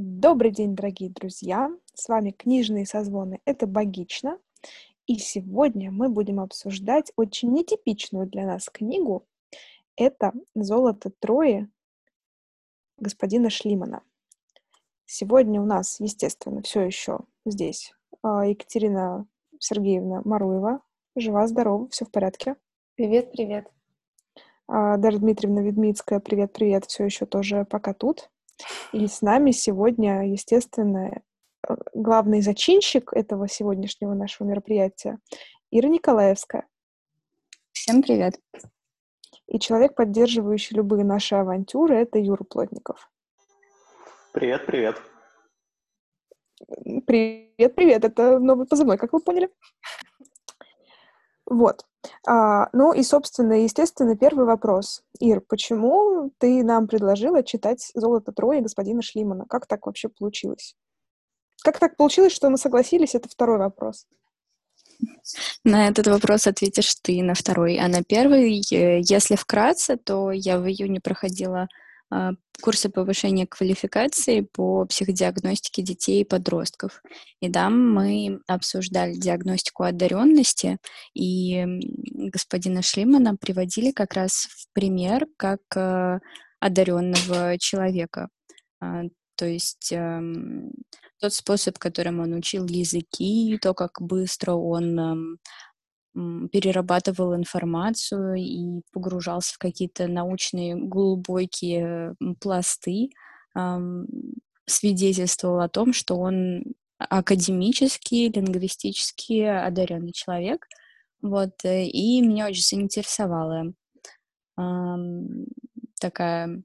Добрый день, дорогие друзья! С вами книжные созвоны «Это богично». И сегодня мы будем обсуждать очень нетипичную для нас книгу. Это «Золото Трои» господина Шлимана. Сегодня у нас, естественно, все еще здесь а, Екатерина Сергеевна Маруева. Жива-здорова, все в порядке. Привет, привет. А, Дарья Дмитриевна Ведмицкая, привет-привет, все еще тоже пока тут. И с нами сегодня, естественно, э, главный зачинщик этого сегодняшнего нашего мероприятия Ира Николаевская. Всем привет. И человек, поддерживающий любые наши авантюры, это Юра Плотников. Привет, привет. Привет, привет. Это новый позывной, как вы поняли. Вот. А, ну и, собственно, естественно, первый вопрос. Ир, почему ты нам предложила читать «Золото Трои» господина Шлимана? Как так вообще получилось? Как так получилось, что мы согласились? Это второй вопрос. На этот вопрос ответишь ты, на второй. А на первый, э, если вкратце, то я в июне проходила курсы повышения квалификации по психодиагностике детей и подростков. И там мы обсуждали диагностику одаренности, и господина Шлимана приводили как раз в пример как э, одаренного человека. А, то есть эм, тот способ, которым он учил языки, то, как быстро он эм, перерабатывал информацию и погружался в какие-то научные глубокие пласты, свидетельствовал о том, что он академический, лингвистически одаренный человек. Вот, э, и меня очень заинтересовала такая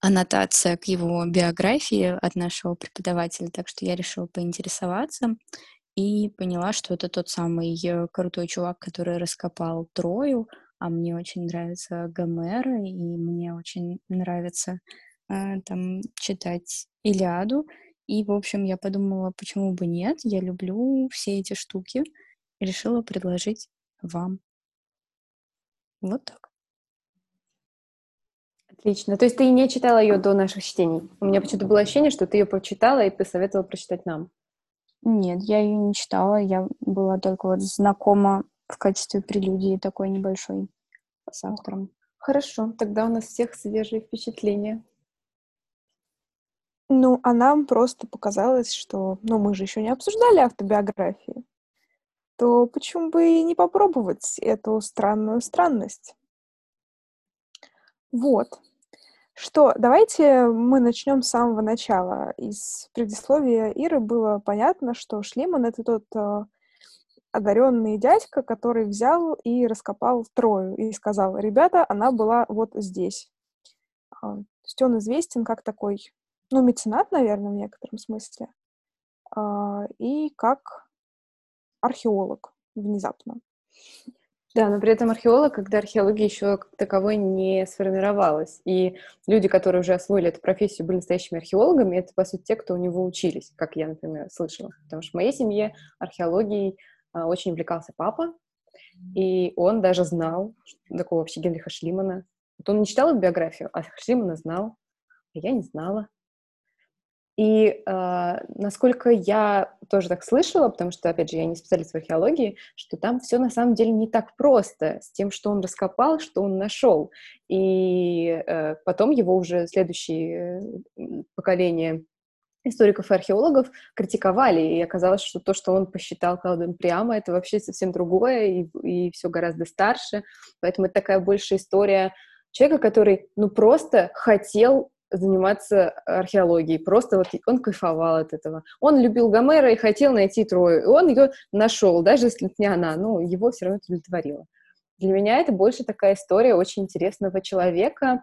аннотация к его биографии от нашего преподавателя, так что я решила поинтересоваться и поняла, что это тот самый э, крутой чувак, который раскопал Трою, а мне очень нравится Гомера, и мне очень нравится э, там читать Илиаду. И, в общем, я подумала, почему бы нет, я люблю все эти штуки, решила предложить вам. Вот так. Отлично. То есть ты не читала ее до наших чтений? У меня почему-то было ощущение, что ты ее прочитала и посоветовала прочитать нам. Нет, я ее не читала, я была только вот знакома в качестве прелюдии такой небольшой с автором. Хорошо, тогда у нас всех свежие впечатления. Ну, а нам просто показалось, что, ну, мы же еще не обсуждали автобиографии, то почему бы и не попробовать эту странную странность? Вот. Что, давайте мы начнем с самого начала. Из предисловия Иры было понятно, что Шлеман — это тот э, одаренный дядька, который взял и раскопал Трою и сказал, ребята, она была вот здесь. А, то есть он известен как такой, ну, меценат, наверное, в некотором смысле, а, и как археолог внезапно. Да, но при этом археолог, когда археология еще как таковой не сформировалась. И люди, которые уже освоили эту профессию, были настоящими археологами, это, по сути, те, кто у него учились, как я, например, слышала. Потому что в моей семье археологией а, очень увлекался папа, и он даже знал такого вообще Генриха Шлимана. Вот он не читал биографию, а Шлимана знал, а я не знала. И э, насколько я тоже так слышала, потому что, опять же, я не специалист в археологии, что там все на самом деле не так просто с тем, что он раскопал, что он нашел. И э, потом его уже следующие поколения историков и археологов критиковали, и оказалось, что то, что он посчитал кладом прямо, это вообще совсем другое, и, и все гораздо старше. Поэтому это такая большая история человека, который, ну, просто хотел заниматься археологией. Просто вот он кайфовал от этого. Он любил Гомера и хотел найти Трою. И он ее нашел, даже если не она. Ну, его все равно удовлетворило. Для меня это больше такая история очень интересного человека,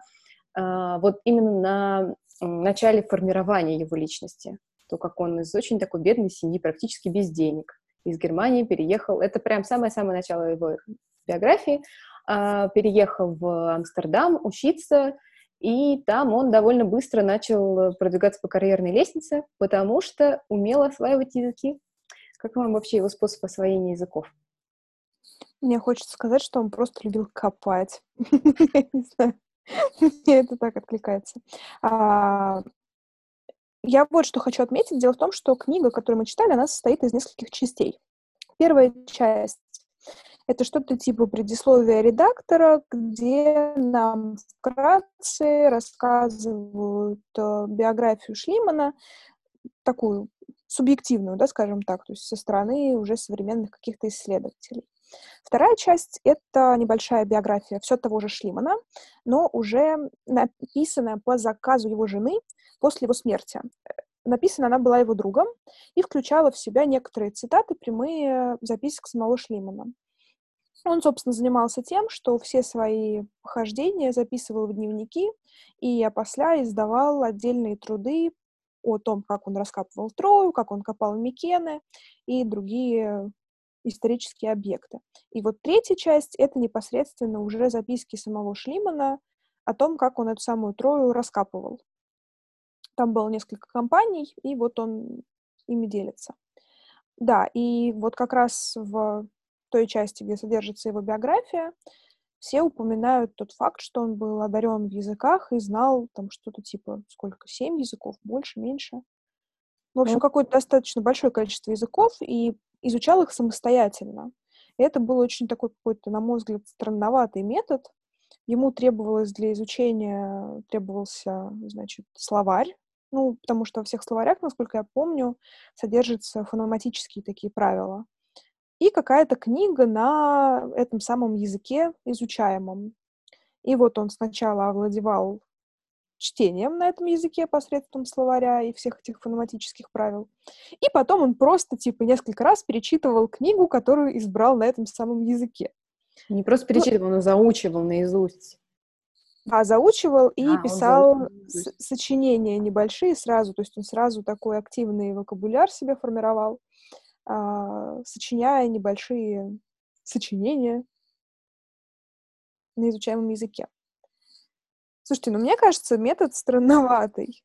а, вот именно на начале формирования его личности. То, как он из очень такой бедной семьи, практически без денег, из Германии переехал. Это прям самое-самое начало его биографии. А, переехал в Амстердам учиться, и там он довольно быстро начал продвигаться по карьерной лестнице, потому что умел осваивать языки. Как вам вообще его способ освоения языков? Мне хочется сказать, что он просто любил копать. Мне это так откликается. А, я вот что хочу отметить. Дело в том, что книга, которую мы читали, она состоит из нескольких частей. Первая часть — это что-то типа предисловия редактора, где нам вкратце рассказывают э, биографию Шлимана, такую субъективную, да, скажем так, то есть со стороны уже современных каких-то исследователей. Вторая часть — это небольшая биография все того же Шлимана, но уже написанная по заказу его жены после его смерти. Написана она была его другом и включала в себя некоторые цитаты, прямые записок самого Шлимана. Он, собственно, занимался тем, что все свои похождения записывал в дневники и опосля издавал отдельные труды о том, как он раскапывал Трою, как он копал Микены и другие исторические объекты. И вот третья часть — это непосредственно уже записки самого Шлимана о том, как он эту самую Трою раскапывал. Там было несколько компаний, и вот он ими делится. Да, и вот как раз в той части, где содержится его биография, все упоминают тот факт, что он был одарен в языках и знал там что-то типа сколько, семь языков, больше, меньше. В общем, ну, какое-то достаточно большое количество языков, и изучал их самостоятельно. И это был очень такой какой-то, на мой взгляд, странноватый метод. Ему требовалось для изучения, требовался, значит, словарь, ну, потому что во всех словарях, насколько я помню, содержатся фонематические такие правила. И какая-то книга на этом самом языке изучаемом. И вот он сначала овладевал чтением на этом языке посредством словаря и всех этих фонематических правил. И потом он просто, типа, несколько раз перечитывал книгу, которую избрал на этом самом языке. Не просто ну перечитывал, но заучивал наизусть. А, заучивал и а, писал сочинения небольшие сразу, то есть он сразу такой активный вокабуляр себе формировал, сочиняя небольшие сочинения на изучаемом языке. Слушайте, ну мне кажется, метод странноватый.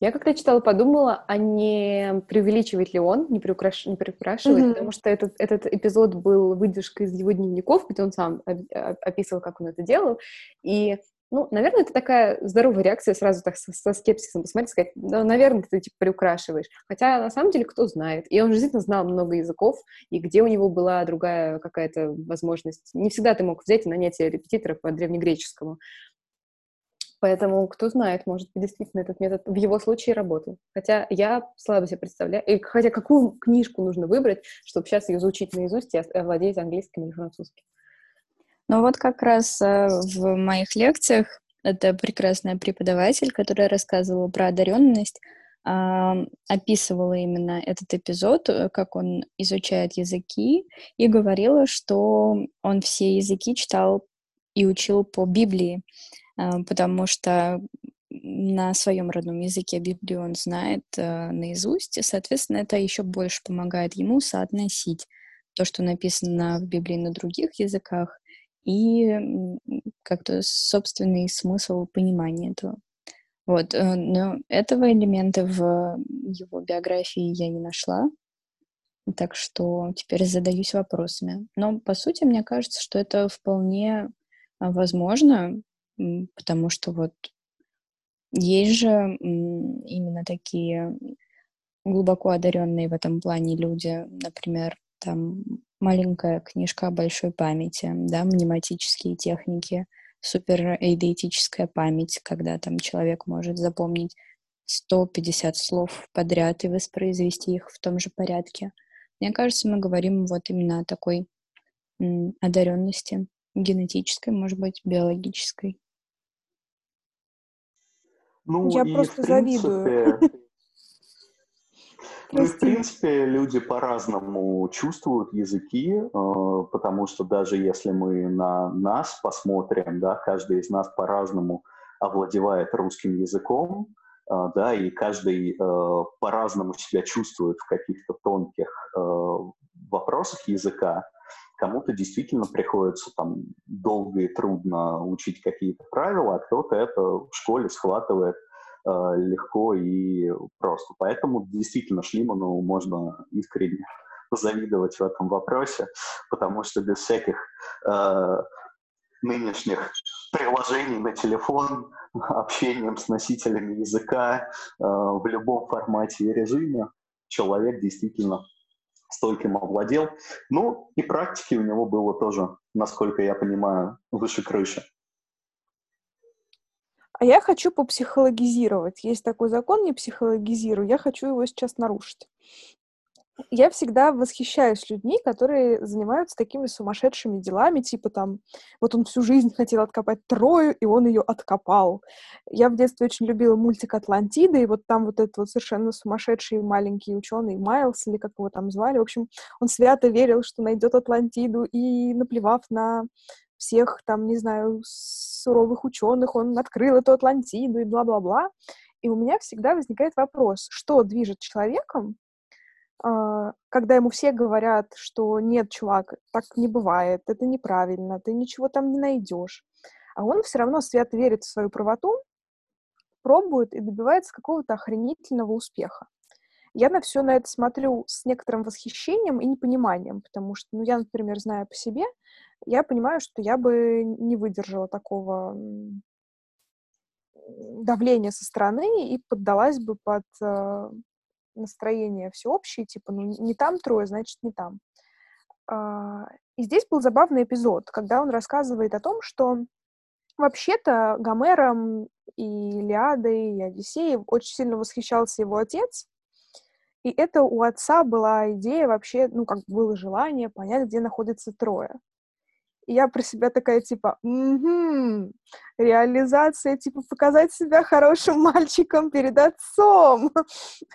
Я когда читала, подумала, а не преувеличивает ли он, не, приукраш... не приукрашивает, mm-hmm. потому что этот, этот эпизод был выдержкой из его дневников, где он сам описывал, как он это делал, и ну, наверное, это такая здоровая реакция сразу так со, со скепсисом посмотреть, сказать, ну, наверное, ты типа приукрашиваешь. Хотя на самом деле кто знает. И он действительно знал много языков, и где у него была другая какая-то возможность. Не всегда ты мог взять и нанять репетиторов по древнегреческому. Поэтому, кто знает, может быть, действительно этот метод в его случае работал. Хотя я слабо себе представляю. И хотя какую книжку нужно выбрать, чтобы сейчас ее заучить наизусть и овладеть английским или французским? Ну вот как раз э, в моих лекциях это прекрасная преподаватель, которая рассказывала про одаренность, описывала именно этот эпизод, э, как он изучает языки, и говорила, что он все языки читал и учил по Библии, а, потому что на своем родном языке Библию он знает э, наизусть, и, соответственно, это еще больше помогает ему соотносить то, что написано в Библии на других языках, и как-то собственный смысл понимания этого. Вот, э, но этого элемента в его биографии я не нашла, так что теперь задаюсь вопросами. Но, по сути, мне кажется, что это вполне а, возможно, потому что вот есть же именно такие глубоко одаренные в этом плане люди, например, там маленькая книжка о большой памяти, да, мнематические техники, суперэйдетическая память, когда там человек может запомнить 150 слов подряд и воспроизвести их в том же порядке. Мне кажется, мы говорим вот именно о такой одаренности генетической, может быть, биологической. Ну, Я просто принципе, завидую. Ну, в принципе, люди по-разному чувствуют языки, э, потому что даже если мы на нас посмотрим, да, каждый из нас по-разному овладевает русским языком, э, да, и каждый э, по-разному себя чувствует в каких-то тонких вопросах языка. Кому-то действительно приходится там долго и трудно учить какие-то правила, а кто-то это в школе схватывает – Э, легко и просто. Поэтому действительно Шлиману можно искренне позавидовать в этом вопросе, потому что без всяких э, нынешних приложений на телефон, общением с носителями языка э, в любом формате и режиме человек действительно стольким овладел. Ну, и практики у него было тоже, насколько я понимаю, выше крыши. А я хочу попсихологизировать. Есть такой закон «не психологизирую», я хочу его сейчас нарушить. Я всегда восхищаюсь людьми, которые занимаются такими сумасшедшими делами, типа там, вот он всю жизнь хотел откопать Трою, и он ее откопал. Я в детстве очень любила мультик «Атлантида», и вот там вот этот вот совершенно сумасшедший маленький ученый Майлз, или как его там звали, в общем, он свято верил, что найдет Атлантиду, и наплевав на всех там, не знаю, суровых ученых, он открыл эту Атлантиду и бла-бла-бла. И у меня всегда возникает вопрос, что движет человеком, а, когда ему все говорят, что нет, чувак, так не бывает, это неправильно, ты ничего там не найдешь. А он все равно свято верит в свою правоту, пробует и добивается какого-то охренительного успеха. Я на все на это смотрю с некоторым восхищением и непониманием, потому что, ну, я, например, знаю по себе, я понимаю, что я бы не выдержала такого давления со стороны и поддалась бы под э, настроение всеобщее, типа, ну, не там трое, значит, не там. А, и здесь был забавный эпизод, когда он рассказывает о том, что вообще-то Гомером и Илиадой, и Одиссеей очень сильно восхищался его отец, и это у отца была идея вообще, ну, как было желание понять, где находится трое. И я про себя такая, типа, угу, реализация, типа, показать себя хорошим мальчиком перед отцом.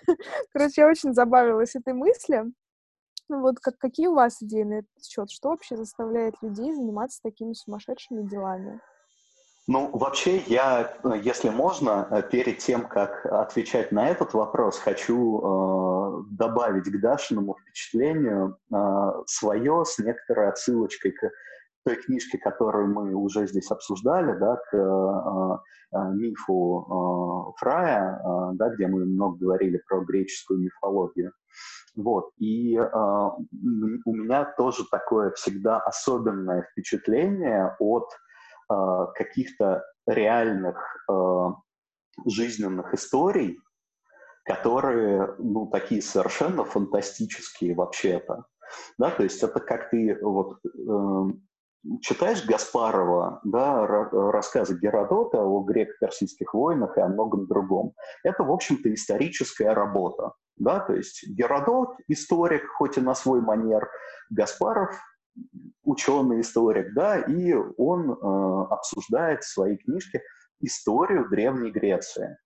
Короче, я очень забавилась этой мысли. Ну вот как, какие у вас идеи на этот счет? Что вообще заставляет людей заниматься такими сумасшедшими делами? Ну, вообще, я, если можно, э, перед тем, как отвечать на этот вопрос, хочу э, добавить к Дашиному впечатлению э, свое с некоторой отсылочкой к той книжке, которую мы уже здесь обсуждали, да, к э, э, мифу э, Фрая, э, да, где мы много говорили про греческую мифологию. Вот. И э, у меня тоже такое всегда особенное впечатление от э, каких-то реальных э, жизненных историй, которые, ну, такие совершенно фантастические вообще-то. Да, то есть это как ты вот э, читаешь Гаспарова, да, рассказы Геродота о греко-персидских войнах и о многом другом, это, в общем-то, историческая работа. Да? То есть Геродот – историк, хоть и на свой манер, Гаспаров – ученый-историк, да, и он э, обсуждает в своей книжке историю Древней Греции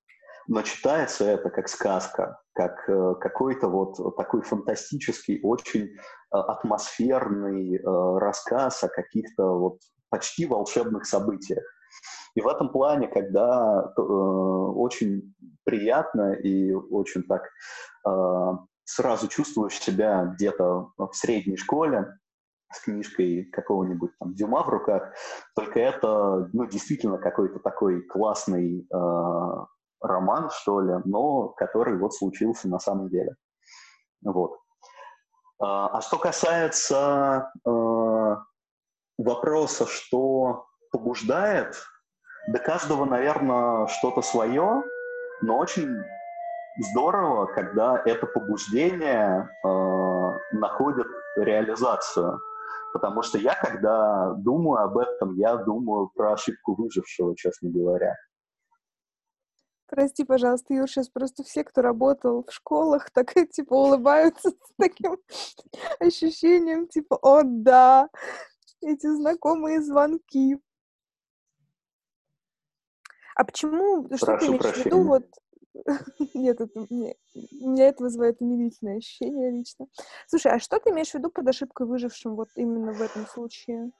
но читается это как сказка, как э, какой-то вот такой фантастический, очень э, атмосферный э, рассказ о каких-то вот почти волшебных событиях. И в этом плане, когда очень приятно и очень так сразу чувствуешь себя где-то в средней школе, с книжкой какого-нибудь там Дюма в руках, только это ну, действительно какой-то такой классный э, роман, что ли, но который вот случился на самом деле. Вот. А, а что касается э, вопроса, что побуждает, до каждого, наверное, что-то свое, но очень здорово, когда это побуждение э, находит реализацию. Потому что я, когда думаю об этом, я думаю про ошибку выжившего, честно говоря. Прости, пожалуйста, Юр, сейчас просто все, кто работал в школах, так типа улыбаются с таким ощущением, типа, о да, эти знакомые звонки. А почему, что Прошу ты имеешь прощения. в виду, вот, нет, это, мне, меня это вызывает умилительное ощущение лично. Слушай, а что ты имеешь в виду под ошибкой выжившим вот именно в этом случае?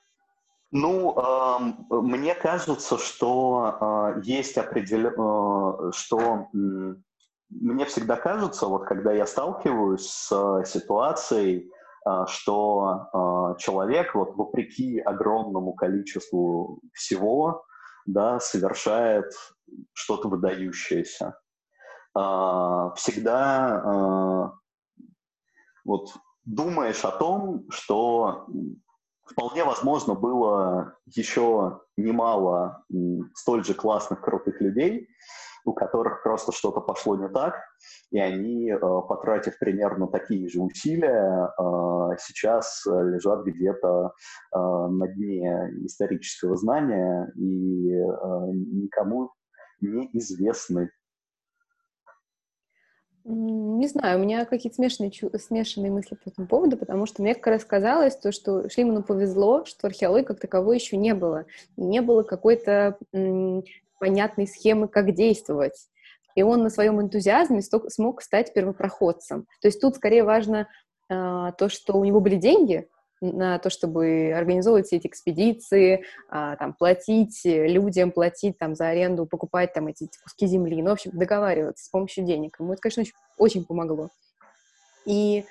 Ну, э, мне кажется, что э, есть определенно, э, что э, мне всегда кажется, вот когда я сталкиваюсь с э, ситуацией, э, что э, человек, вот вопреки огромному количеству всего, да, совершает что-то выдающееся. Э, всегда э, вот думаешь о том, что вполне возможно было еще немало столь же классных, крутых людей, у которых просто что-то пошло не так, и они, э, потратив примерно такие же усилия, э, сейчас лежат где-то э, на дне исторического знания и никому не известны. Не знаю, у меня какие-то смешанные, смешанные мысли по этому поводу, потому что мне как раз казалось, то, что Шлиману повезло, что археологии как таковой еще не было. Не было какой-то понятной схемы, как действовать. И он на своем энтузиазме смог стать первопроходцем. То есть тут скорее важно э, то, что у него были деньги на то, чтобы организовывать все эти экспедиции, э, там, платить людям, платить там, за аренду, покупать там эти куски земли, ну, в общем, договариваться с помощью денег. Ему это, конечно, очень, очень помогло. И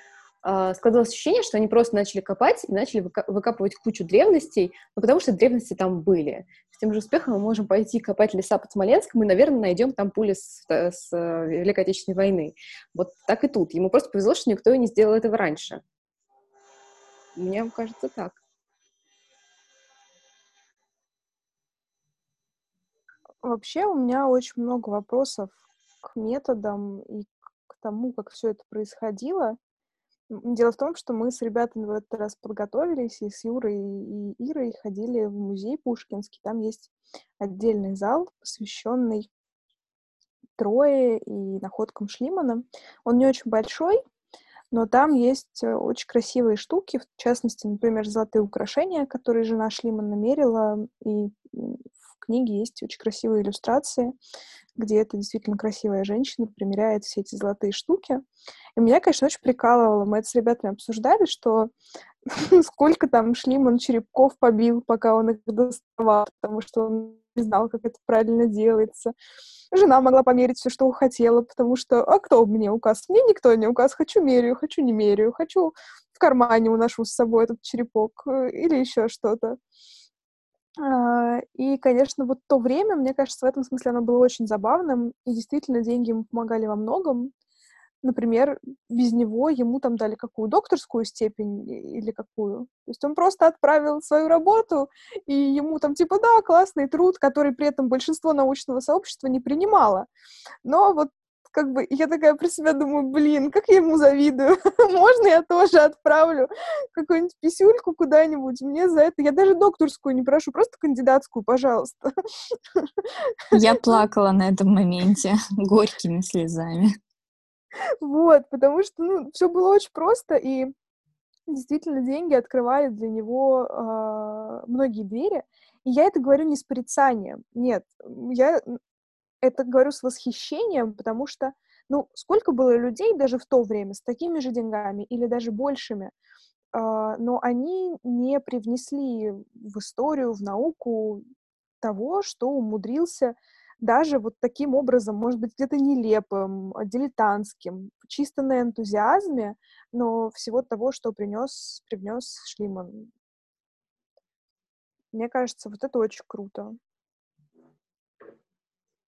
э, складывалось ощущение, что они просто начали копать и начали выка- выкапывать кучу древностей, ну, потому что древности там были тем же успехом мы можем пойти копать леса под Смоленском, и, наверное, найдем там пули с, с э, Великой Отечественной войны. Вот так и тут. Ему просто повезло, что никто не сделал этого раньше. Мне кажется так. Вообще у меня очень много вопросов к методам и к тому, как все это происходило. Дело в том, что мы с ребятами в этот раз подготовились, и с Юрой и Ирой ходили в музей Пушкинский. Там есть отдельный зал, посвященный Трое и находкам Шлимана. Он не очень большой, но там есть э, очень красивые штуки, в частности, например, золотые украшения, которые жена Шлимана мерила, и в книге есть очень красивые иллюстрации где это действительно красивая женщина примеряет все эти золотые штуки. И меня, конечно, очень прикалывало. Мы это с ребятами обсуждали, что сколько там Шлиман черепков побил, пока он их доставал, потому что он не знал, как это правильно делается. Жена могла померить все, что хотела, потому что, а кто мне указ? Мне никто не указ. Хочу меряю, хочу не меряю, хочу в кармане уношу с собой этот черепок э, или еще что-то. А, и, конечно, вот то время, мне кажется, в этом смысле оно было очень забавным, и действительно деньги ему помогали во многом. Например, без него ему там дали какую докторскую степень или какую. То есть он просто отправил свою работу, и ему там типа, да, классный труд, который при этом большинство научного сообщества не принимало. Но вот как бы, я такая про себя думаю, блин, как я ему завидую. Можно я тоже отправлю какую-нибудь писюльку куда-нибудь? Мне за это... Я даже докторскую не прошу, просто кандидатскую, пожалуйста. Я плакала на этом моменте горькими слезами. Вот, потому что, ну, все было очень просто, и действительно деньги открывали для него э, многие двери. И я это говорю не с порицанием, нет, я это говорю с восхищением, потому что, ну, сколько было людей даже в то время с такими же деньгами или даже большими, а, но они не привнесли в историю, в науку того, что умудрился даже вот таким образом, может быть, где-то нелепым, дилетантским, чисто на энтузиазме, но всего того, что принес, привнес Шлиман. Мне кажется, вот это очень круто.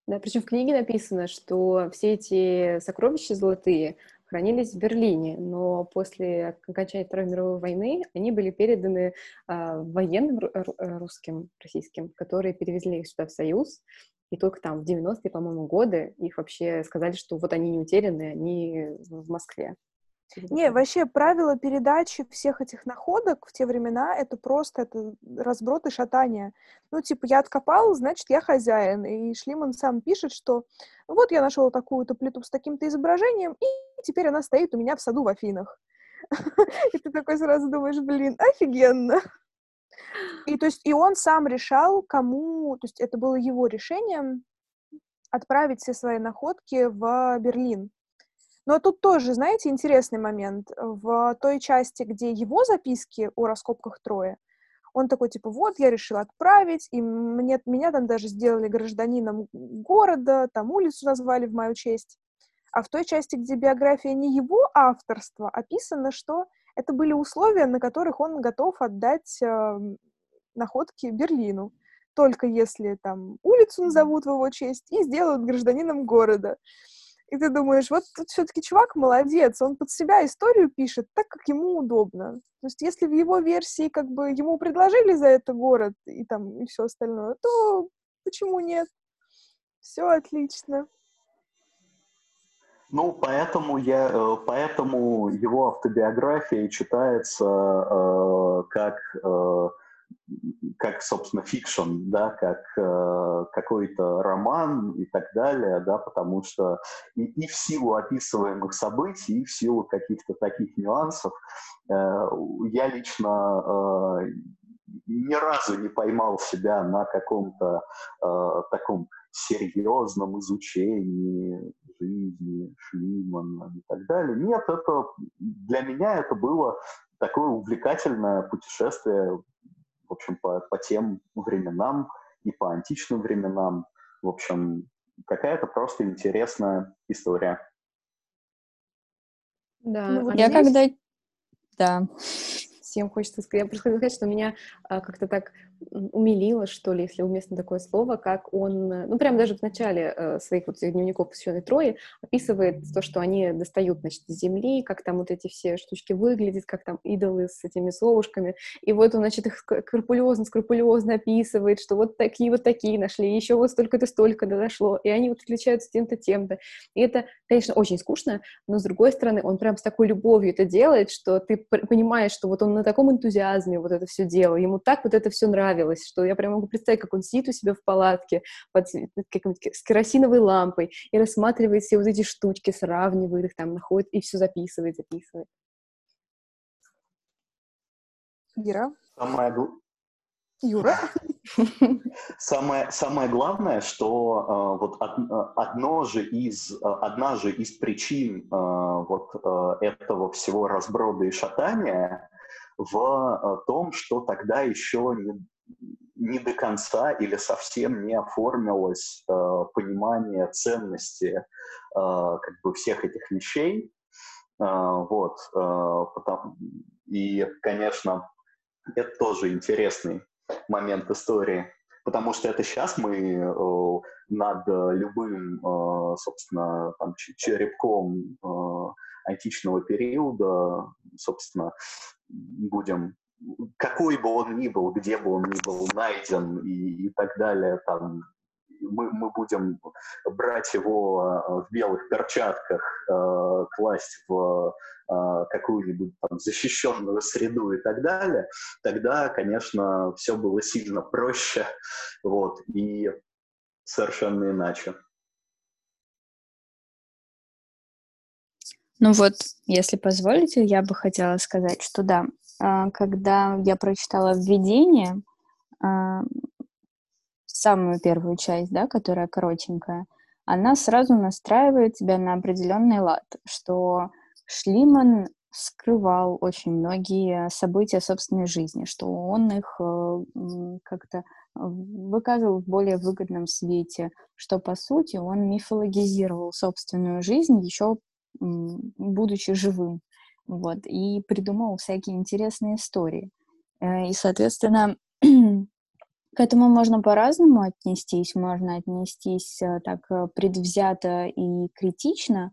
Да, причем в книге написано, что все эти сокровища золотые хранились в Берлине, но после окончания Второй мировой войны они были переданы э, военным русским, российским, которые перевезли их сюда в Союз, и только там в 90-е, по-моему, годы их вообще сказали, что вот они не утеряны, они в Москве. Не, вообще правила передачи всех этих находок в те времена это просто это разброд и шатание. Ну, типа, я откопал, значит, я хозяин. И Шлиман сам пишет, что вот я нашел такую-то плиту с таким-то изображением, и теперь она стоит у меня в саду в Афинах. И ты такой сразу думаешь, блин, офигенно. И то есть, и он сам решал, кому, то есть это было его решение отправить все свои находки в Берлин. Но тут тоже, знаете, интересный момент. В той части, где его записки о раскопках Троя, он такой, типа, вот, я решил отправить, и мне, меня там даже сделали гражданином города, там улицу назвали в мою честь. А в той части, где биография не его авторства, описано, что это были условия, на которых он готов отдать э, находки Берлину. Только если там улицу назовут в его честь и сделают гражданином города. И ты думаешь, вот тут все-таки чувак молодец, он под себя историю пишет так, как ему удобно. То есть если в его версии как бы ему предложили за это город и там и все остальное, то почему нет? Все отлично. Ну, поэтому, я, э, поэтому его автобиография читается э, как, э, как, собственно, fiction, да, как э, какой-то роман и так далее, да, потому что и, и в силу описываемых событий, и в силу каких-то таких нюансов э, я лично э, ни разу не поймал себя на каком-то э, таком серьезном изучении жизни Шлимана и так далее. Нет, это для меня это было такое увлекательное путешествие, в общем, по, по тем временам и по античным временам. В общем, какая-то просто интересная история. Да, ну, вот я здесь... когда... Да всем хочется сказать. Я просто хотела сказать, что меня а, как-то так умилило, что ли, если уместно такое слово, как он, ну, прям даже в начале э, своих вот дневников, посвященных Трое, описывает то, что они достают, значит, из земли, как там вот эти все штучки выглядят, как там идолы с этими совушками, и вот он, значит, их скрупулезно, скрупулезно описывает, что вот такие вот такие нашли, еще вот столько-то, столько дошло, и они вот отличаются тем-то, тем-то. И это, конечно, очень скучно, но, с другой стороны, он прям с такой любовью это делает, что ты понимаешь, что вот он на таком энтузиазме вот это все делал, ему так вот это все нравилось, что я прям могу представить, как он сидит у себя в палатке под, с керосиновой лампой и рассматривает все вот эти штучки, сравнивает их там, находит и все записывает, записывает. Ира? Самое, Юра? Самое, самое главное, что э, вот од, одно же из, одна же из причин э, вот э, этого всего разброда и шатания в э, том, что тогда еще не, не до конца или совсем не оформилось э, понимание ценности э, как бы всех этих вещей. Э, вот, э, потому, и, конечно, это тоже интересный момент истории, потому что это сейчас мы э, над любым, э, собственно, там, черепком э, античного периода, собственно, будем какой бы он ни был, где бы он ни был найден и, и так далее, там, мы, мы будем брать его э, в белых перчатках, э, класть в э, какую-нибудь там защищенную среду и так далее, тогда, конечно, все было сильно проще, вот, и совершенно иначе. Ну вот, если позволите, я бы хотела сказать, что да, когда я прочитала введение, а, самую первую часть, да, которая коротенькая, она сразу настраивает тебя на определенный лад, что Шлиман скрывал очень многие события собственной жизни, что он их э, как-то выказывал в более выгодном свете, что, по сути, он мифологизировал собственную жизнь еще будучи живым, вот, и придумал всякие интересные истории. Э, и, соответственно, к этому можно по-разному отнестись. Можно отнестись э, так э, предвзято и критично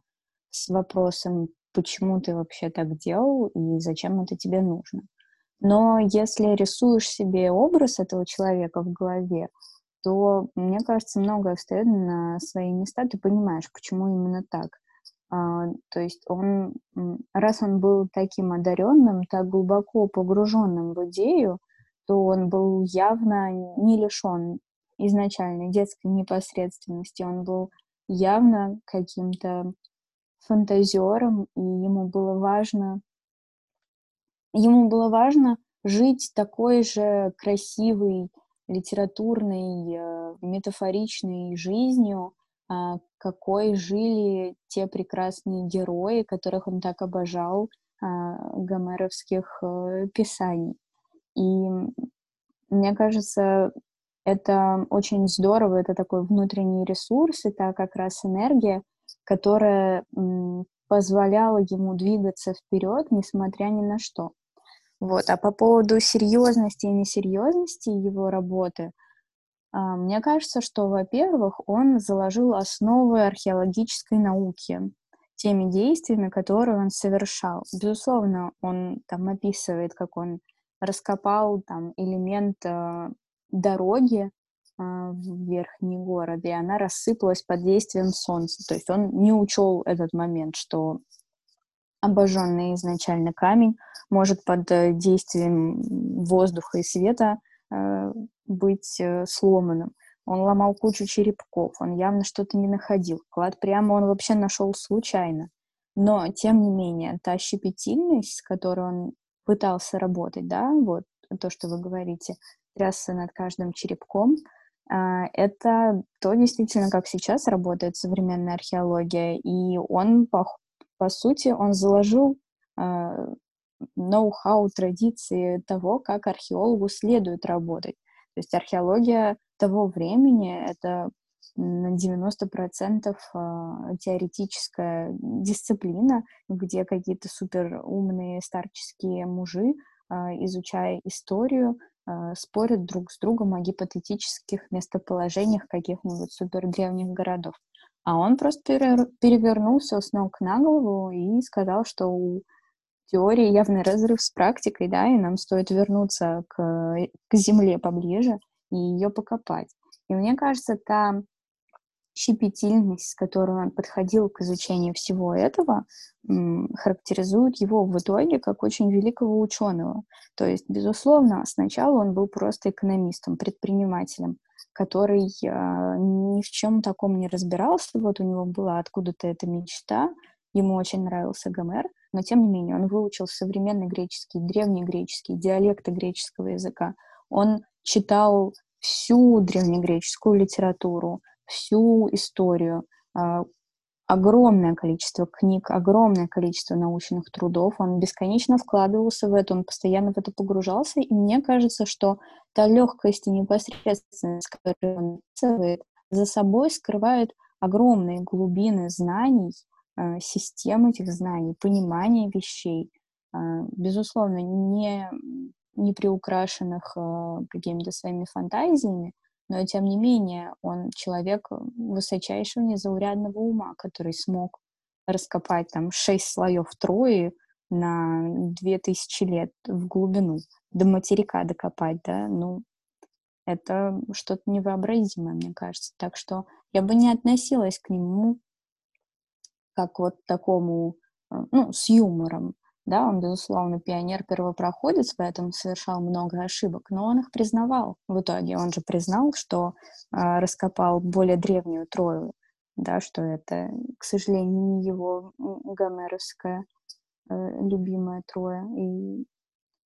с вопросом, почему ты вообще так делал и зачем это тебе нужно. Но если рисуешь себе образ этого человека в голове, то, мне кажется, многое встает на свои места, ты понимаешь, почему именно так. А, то есть он, раз он был таким одаренным, так глубоко погруженным в идею, то он был явно не лишен изначальной детской непосредственности. Он был явно каким-то фантазером, и ему было важно, ему было важно жить такой же красивой, литературной, э, метафоричной жизнью, какой жили те прекрасные герои, которых он так обожал, а, гомеровских э, писаний. И мне кажется, это очень здорово, это такой внутренний ресурс, это как раз энергия, которая позволяла ему двигаться вперед, несмотря ни на что. Вот. А по поводу серьезности и несерьезности его работы, А, мне кажется, что, во-первых, он заложил основы археологической науки теми действиями, которые он совершал. Безусловно, он там описывает, как он раскопал там элемент э, дороги э, в верхний город, и она рассыпалась под действием солнца. То есть он не учел этот момент, что обожженный изначально камень может под э, действием воздуха и света э, быть э, сломанным. Он ломал кучу черепков, он явно что-то не находил. Клад прямо он вообще нашел случайно. Но, тем не менее, та щепетильность, с которой он пытался работать, да, вот то, что вы говорите, трясся над каждым черепком, а, это то действительно, как сейчас работает современная археология, и он, по, по сути, он заложил а, ноу-хау, традиции того, как археологу следует работать. То есть археология того времени — это на 90% а, теоретическая дисциплина, где какие-то супер умные старческие мужи, а, изучая историю, а, спорят друг с другом о гипотетических местоположениях каких-нибудь супер древних городов. А он просто перевернулся с ног на голову и сказал, что у теории явный разрыв с практикой, да, и нам стоит вернуться к, к земле поближе и ее покопать. И мне кажется, та щепетильность, с которой он подходил к изучению всего этого, характеризует его в итоге как очень великого ученого. То есть, безусловно, сначала он был просто экономистом, предпринимателем, который э, ни в чем таком не разбирался. Вот у него была откуда-то эта мечта, ему очень нравился Гомер, но тем не менее он выучил современный греческий, древний греческий, диалекты греческого языка. Он читал всю древнегреческую литературу, всю историю, а, огромное количество книг, огромное количество научных трудов, он бесконечно вкладывался в это, он постоянно в это погружался, и мне кажется, что та легкость и непосредственность, которую он за собой скрывает огромные глубины знаний, систем этих знаний, понимания вещей, а, безусловно, не, не приукрашенных какими-то своими фантазиями, но тем не менее он человек высочайшего незаурядного ума, который смог раскопать там шесть слоев Трои на две тысячи лет в глубину, до материка докопать, да, ну, это что-то невообразимое, мне кажется. Так что я бы не относилась к нему как вот такому, э, ну, с юмором. Да, он, безусловно, пионер-первопроходец, поэтому совершал много ошибок, но он их признавал в итоге. Он же признал, что э, раскопал более древнюю Трою, да, что это, к сожалению, не его гомеровская э, любимая Троя, и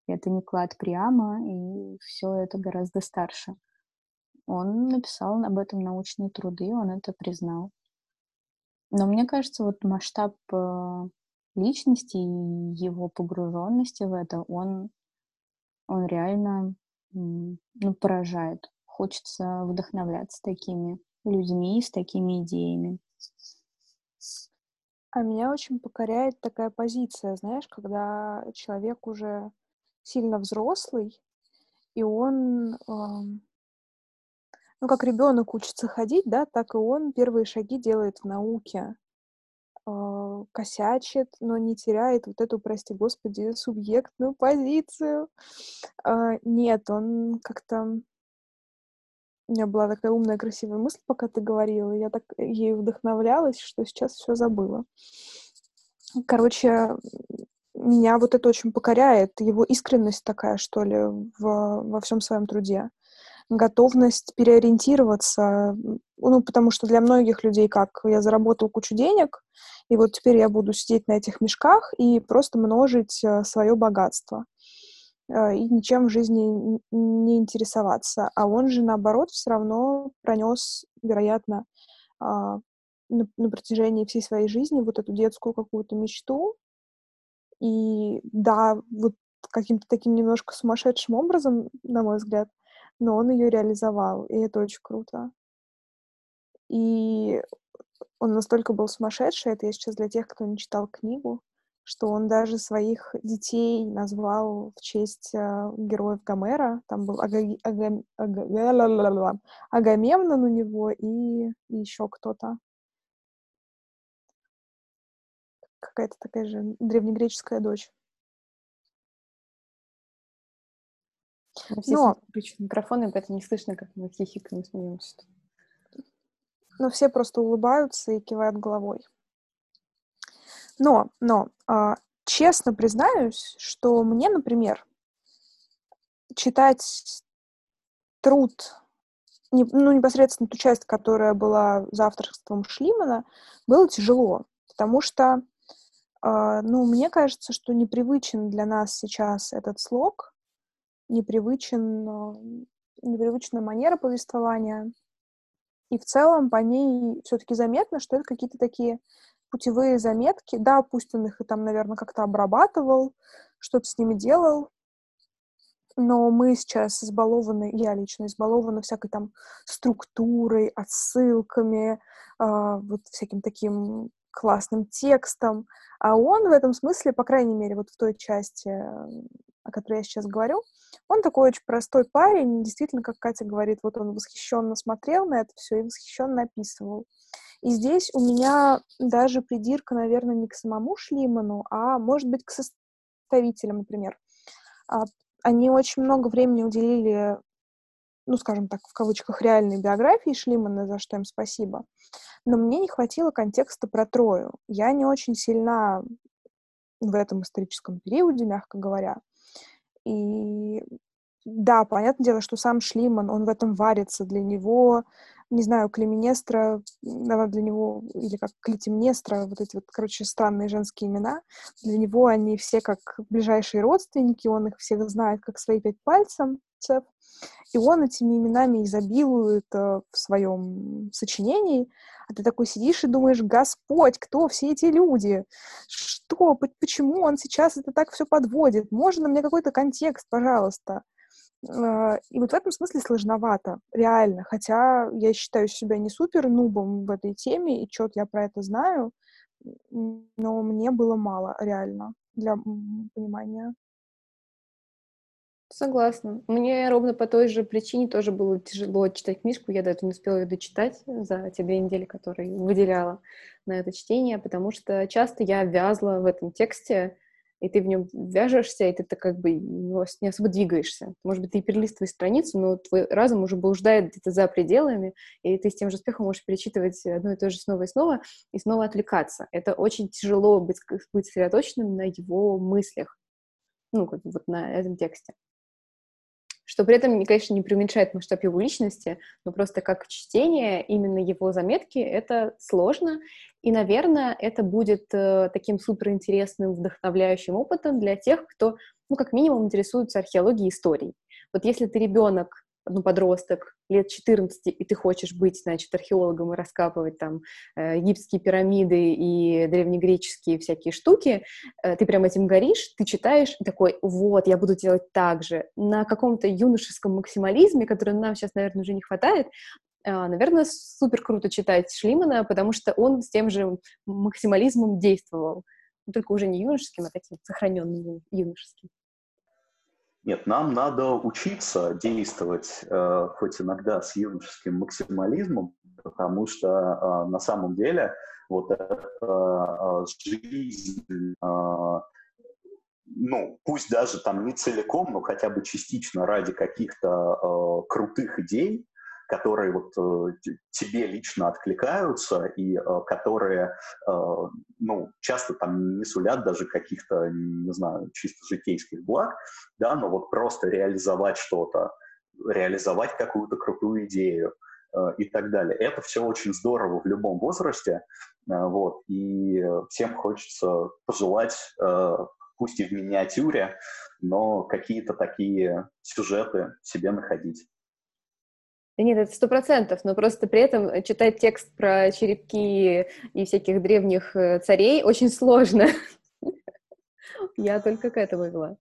это не клад Приама, и все это гораздо старше. Он написал об этом научные труды, он это признал. Но мне кажется, вот масштаб э, личности и его погруженности в это, он, он реально ну, поражает. Хочется вдохновляться такими людьми, с такими идеями. А меня очень покоряет такая позиция, знаешь, когда человек уже сильно взрослый, и он, э, ну, как ребенок учится ходить, да, так и он первые шаги делает в науке. А, косячит, но не теряет вот эту, прости господи, субъектную позицию. А, нет, он как-то... У меня была такая умная, красивая мысль, пока ты говорила, я так ею вдохновлялась, что сейчас все забыла. Короче, меня вот это очень покоряет, его искренность такая, что ли, в, во всем своем труде готовность переориентироваться, ну, потому что для многих людей как я заработал кучу денег, и вот теперь я буду сидеть на этих мешках и просто множить э, свое богатство э, и ничем в жизни не интересоваться. А он же, наоборот, все равно пронес, вероятно, а, на, на протяжении всей своей жизни вот эту детскую какую-то мечту. И да, вот каким-то таким немножко сумасшедшим образом, на мой взгляд, но он ее реализовал, и это очень круто. И он настолько был сумасшедший, это я сейчас для тех, кто не читал книгу, что он даже своих детей назвал в честь э, героев Гомера. Там был Ага... Ага... Ага... Агамемнон у него и еще кто-то. Какая-то такая же древнегреческая дочь. Мы все Но... включены микрофоны, поэтому не слышно, как мы хихикаем и смеемся. Но все просто улыбаются и кивают головой. Но, но, э, честно признаюсь, что мне, например, читать труд, не, ну, непосредственно ту часть, которая была за авторством Шлимана, было тяжело, потому что, э, ну, мне кажется, что непривычен для нас сейчас этот слог, непривычен, непривычная манера повествования, и в целом по ней все-таки заметно, что это какие-то такие путевые заметки. Да, пусть он их и там, наверное, как-то обрабатывал, что-то с ними делал, но мы сейчас избалованы, я лично избалована всякой там структурой, отсылками, э, вот всяким таким классным текстом, а он в этом смысле, по крайней мере, вот в той части, о которой я сейчас говорю, он такой очень простой парень, действительно, как Катя говорит, вот он восхищенно смотрел на это все и восхищенно описывал. И здесь у меня даже придирка, наверное, не к самому Шлиману, а, может быть, к составителям, например. А, они очень много времени уделили, ну, скажем так, в кавычках, реальной биографии Шлимана, за что им спасибо. Но мне не хватило контекста про Трою. Я не очень сильна в этом историческом периоде, мягко говоря. И да, понятное дело, что сам Шлиман, он в этом варится, для него не знаю, Клеменестра, для него, или как Клетимнестра, вот эти вот, короче, странные женские имена, для него они все как ближайшие родственники, он их всех знает как свои пять пальцев, и он этими именами изобилует э, в своем сочинении, а ты такой сидишь и думаешь, Господь, кто все эти люди? Что? Почему он сейчас это так все подводит? Можно мне какой-то контекст, пожалуйста? А, и вот в этом смысле сложновато, реально. Хотя я считаю себя не супер нубом в этой теме, и что-то я про это знаю, но мне было мало, реально, для понимания. Согласна. Мне ровно по той же причине тоже было тяжело читать книжку. Я до этого не успела ее дочитать за те две недели, которые выделяла на это чтение, потому что часто я вязла в этом тексте, и ты в нем вяжешься, и ты так как бы не особо двигаешься. Может быть, ты перелистываешь страницу, но твой разум уже блуждает где-то за пределами, и ты с тем же успехом можешь перечитывать одно и то же снова и снова, и снова отвлекаться. Это очень тяжело быть, быть сосредоточенным на его мыслях, ну, как бы вот на этом тексте что при этом, конечно, не преуменьшает масштаб его личности, но просто как чтение именно его заметки это сложно, и, наверное, это будет э, таким суперинтересным, вдохновляющим опытом для тех, кто, ну, как минимум, интересуется археологией и историей. Вот если ты ребенок, ну, подросток, лет 14, и ты хочешь быть, значит, археологом и раскапывать там э, египетские пирамиды и древнегреческие всякие штуки, э, ты прям этим горишь, ты читаешь и такой, вот, я буду делать так же. На каком-то юношеском максимализме, который нам сейчас, наверное, уже не хватает, э, наверное, супер круто читать Шлимана, потому что он с тем же максимализмом действовал. Только уже не юношеским, а таким сохраненным юношеским. Нет, нам надо учиться действовать э, хоть иногда с юношеским максимализмом, потому что э, на самом деле вот эта э, жизнь, э, ну, пусть даже там не целиком, но хотя бы частично ради каких-то э, крутых идей, которые вот э, тебе лично откликаются и э, которые, э, ну, часто там не сулят даже каких-то, не знаю, чисто житейских благ, да, но вот просто реализовать что-то, реализовать какую-то крутую идею и так далее. Это все очень здорово в любом возрасте, вот, и всем хочется пожелать, пусть и в миниатюре, но какие-то такие сюжеты себе находить. Да нет, это сто процентов, но просто при этом э, читать текст про черепки и всяких древних э, царей очень сложно. Я только к этому вела.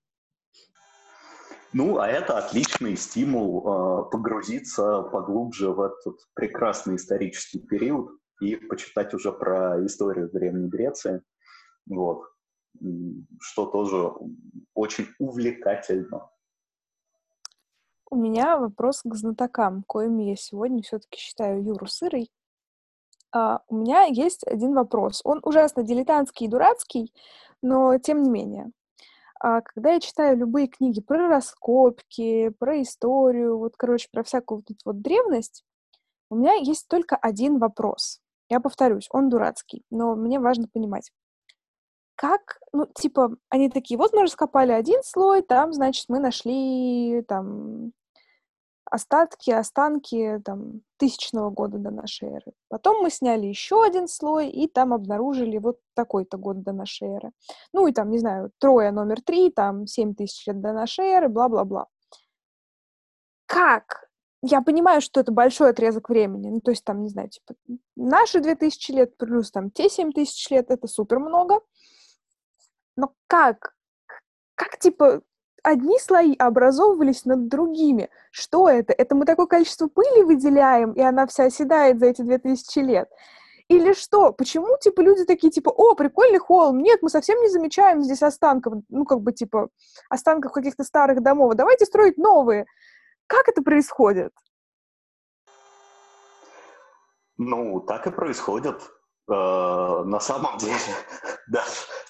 Ну, а это отличный стимул э, погрузиться поглубже в этот прекрасный исторический период и почитать уже про историю Древней Греции. Вот. что тоже очень увлекательно. У меня вопрос к знатокам, коими я сегодня все-таки считаю Юру Сырой. Uh, у меня есть один вопрос. Он ужасно дилетантский и дурацкий, но тем не менее. Uh, когда я читаю любые книги про раскопки, про историю, вот, короче, про всякую вот эту вот древность, у меня есть только один вопрос. Я повторюсь, он дурацкий, но мне важно понимать. Как, ну, типа, они такие, вот мы раскопали один слой, там, значит, мы нашли, там, остатки, останки там, тысячного года до нашей эры. Потом мы сняли еще один слой, и там обнаружили вот такой-то год до нашей эры. Ну и там, не знаю, Троя номер три, там семь тысяч лет до нашей эры, бла-бла-бла. Как? Я понимаю, что это большой отрезок времени. Ну, то есть там, не знаю, типа, наши две тысячи лет плюс там те семь тысяч лет, это супер много. Но как? Как, типа, одни слои образовывались над другими. Что это? Это мы такое количество пыли выделяем, и она вся оседает за эти две тысячи лет? Или что? Почему, типа, люди такие, типа, о, прикольный холм, нет, мы совсем не замечаем здесь останков, ну, как бы, типа, останков каких-то старых домов, давайте строить новые. Как это происходит? Ну, так и происходит. Э, на самом деле, да,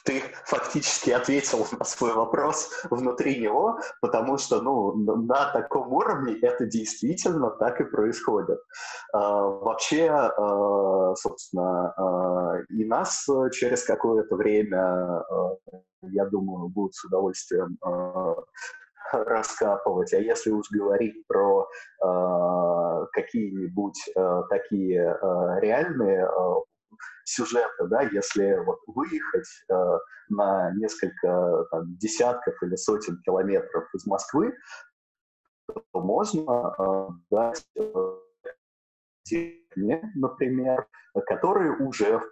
ты фактически ответил на свой вопрос внутри него, потому что ну, на таком уровне это действительно так и происходит. Э, вообще, э, собственно, и нас через какое-то время, я думаю, будут с удовольствием раскапывать. А если уж говорить про э, какие-нибудь э, такие э, реальные сюжета, да, если вот выехать э, на несколько там, десятков или сотен километров из Москвы, то можно э, дать э, деревне, например, которые уже в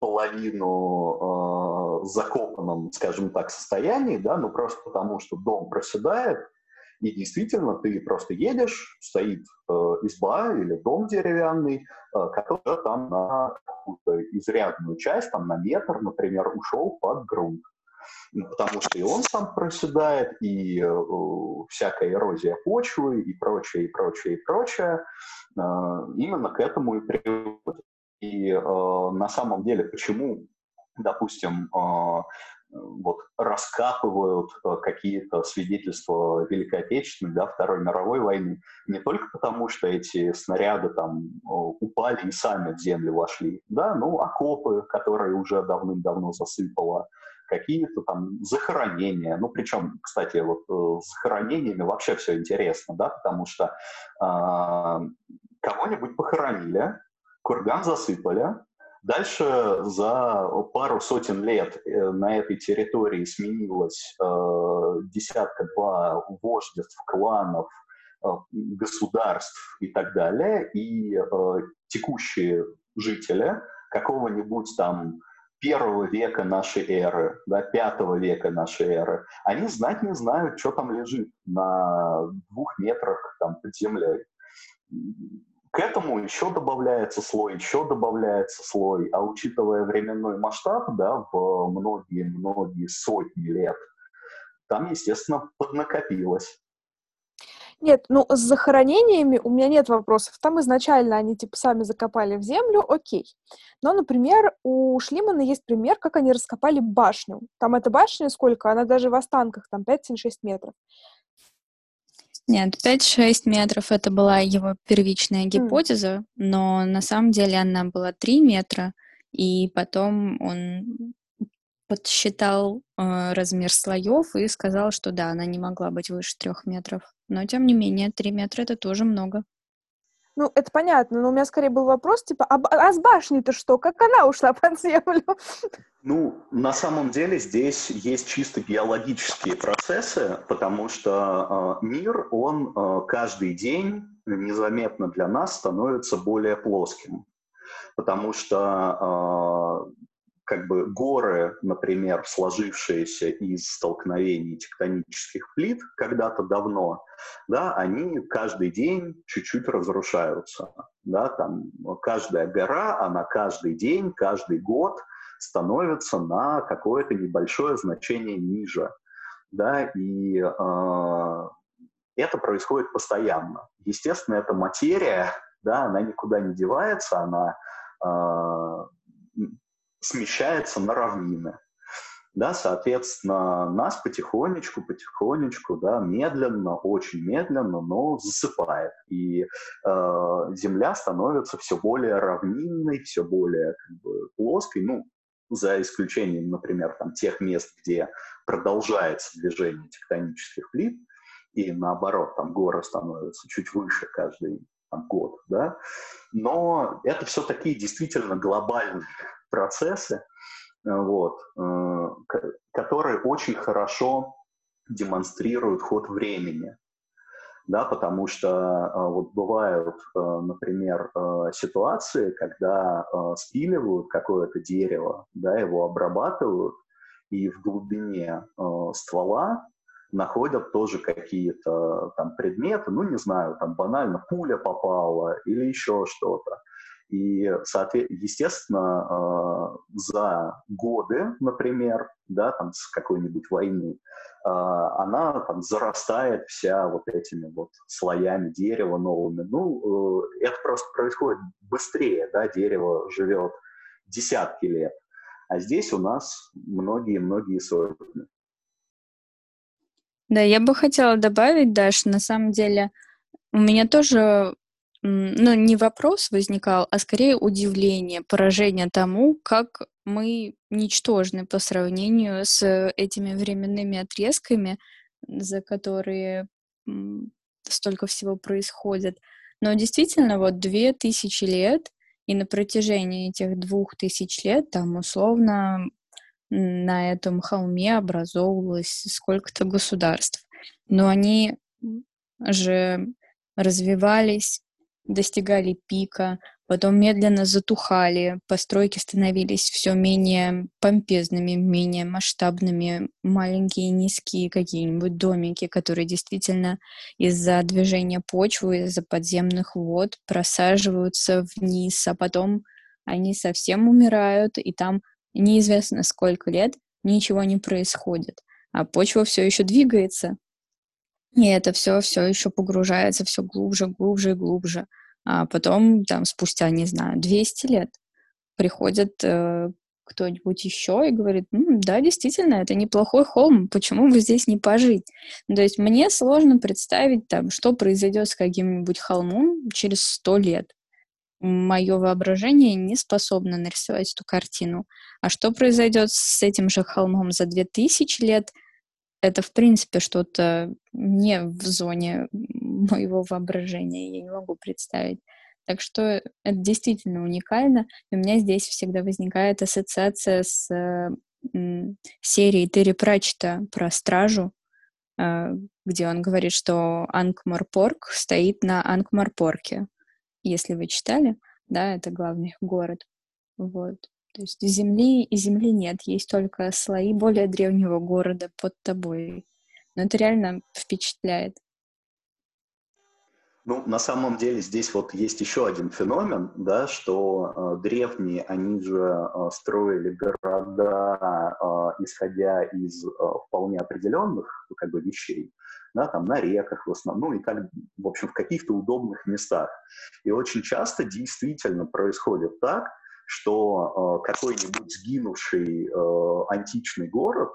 половину э, закопанном, скажем так, состоянии, да, ну просто потому, что дом проседает, и действительно, ты просто едешь, стоит э, изба или дом деревянный, э, который там на какую-то изрядную часть, там на метр, например, ушел под грунт. Ну, потому что и он сам проседает, и э, всякая эрозия почвы, и прочее, и прочее, и прочее. Э, именно к этому и приводит. И э, на самом деле, почему, допустим, э, вот, раскапывают э, какие-то свидетельства Великой Отечественной, да, Второй мировой войны, не только потому, что эти снаряды там упали и сами в землю вошли, да, ну, окопы, которые уже давным-давно засыпало, какие-то там захоронения. Ну, причем, кстати, вот э, с захоронениями вообще все интересно, да, потому что э, кого-нибудь похоронили, курган засыпали, Дальше за пару сотен лет э, на этой территории сменилось э, десятка-два вождеств, кланов, э, государств и так далее, и текущие жители какого-нибудь там первого века нашей эры, да, пятого века нашей эры, они знать не знают, что там лежит на двух метрах там под землей к этому еще добавляется слой, еще добавляется слой, а учитывая временной масштаб, да, в многие-многие сотни лет, там, естественно, поднакопилось. Нет, ну с захоронениями у меня нет вопросов. Там изначально они типа сами закопали в землю, окей. Но, например, у Шлимана есть пример, как они раскопали башню. Там эта башня сколько? Она даже в останках, там 5-6 метров. Нет, 5-6 метров это была его первичная гипотеза, mm. но на самом деле она была 3 метра, и потом он подсчитал э, размер слоев и сказал, что да, она не могла быть выше 3 метров. Но тем не менее, 3 метра это тоже много. Ну, это понятно, но у меня скорее был вопрос, типа, а, а с башней-то что? Как она ушла под землю? Ну, на самом деле здесь есть чисто геологические процессы, потому что э, мир, он э, каждый день незаметно для нас становится более плоским. Потому что э, как бы горы, например, сложившиеся из столкновений тектонических плит когда-то давно, да, они каждый день чуть-чуть разрушаются. Да, там каждая гора, она каждый день, каждый год становится на какое-то небольшое значение ниже. Да, и э, это происходит постоянно. Естественно, эта материя, да, она никуда не девается, она э, смещается на равнины. Да, соответственно, нас потихонечку, потихонечку, да, медленно, очень медленно, но засыпает. И э, Земля становится все более равнинной, все более как бы, плоской, ну, за исключением, например, там, тех мест, где продолжается движение тектонических плит, и наоборот, там горы становятся чуть выше каждый там, год, да, но это все такие действительно глобальные процессы, вот, э, которые очень хорошо демонстрируют ход времени. Да, потому что э, вот бывают, э, например, ситуации, когда спиливают какое-то дерево, да, его обрабатывают, и в глубине ствола находят тоже какие-то там предметы, ну, не знаю, там банально пуля попала или еще что-то. И, естественно, а, за годы, например, да, там, с какой-нибудь войны, а, она там зарастает вся вот этими вот слоями дерева новыми. Ну, э, это просто происходит быстрее, да, дерево живет десятки лет, а здесь у нас многие-многие сотни. Да, я бы хотела добавить, Даш, на самом деле у меня тоже ну, не вопрос возникал, а скорее удивление, поражение тому, как мы ничтожны по сравнению с этими временными отрезками, за которые столько всего происходит. Но действительно, вот две тысячи лет, и на протяжении этих двух тысяч лет там условно на этом холме образовывалось сколько-то государств. Но они же развивались достигали пика, потом медленно затухали, постройки становились все менее помпезными, менее масштабными, маленькие, низкие какие-нибудь домики, которые действительно из-за движения почвы, из-за подземных вод просаживаются вниз, а потом они совсем умирают, и там неизвестно сколько лет ничего не происходит, а почва все еще двигается, и это все все еще погружается все глубже, глубже и глубже. А потом, там, спустя, не знаю, 200 лет приходит э, кто-нибудь еще и говорит, М, да, действительно, это неплохой холм, почему бы здесь не пожить? Ну, то есть мне сложно представить, там, что произойдет с каким-нибудь холмом через сто лет. Мое воображение не способно нарисовать эту картину. А что произойдет с этим же холмом за 2000 лет – это, в принципе, что-то не в зоне моего воображения, я не могу представить. Так что это действительно уникально. И у меня здесь всегда возникает ассоциация с э, серией Терри Пратчета про стражу, э, где он говорит, что Анкмарпорк стоит на Анкмарпорке. Если вы читали, да, это главный город. Вот. То есть земли и земли нет, есть только слои более древнего города под тобой. Но это реально впечатляет. Ну, на самом деле здесь вот есть еще один феномен, да, что э, древние, они же э, строили города, э, исходя из э, вполне определенных как бы вещей, да, там на реках в основном, ну и как, в общем, в каких-то удобных местах. И очень часто действительно происходит так, что э, какой-нибудь сгинувший э, античный город,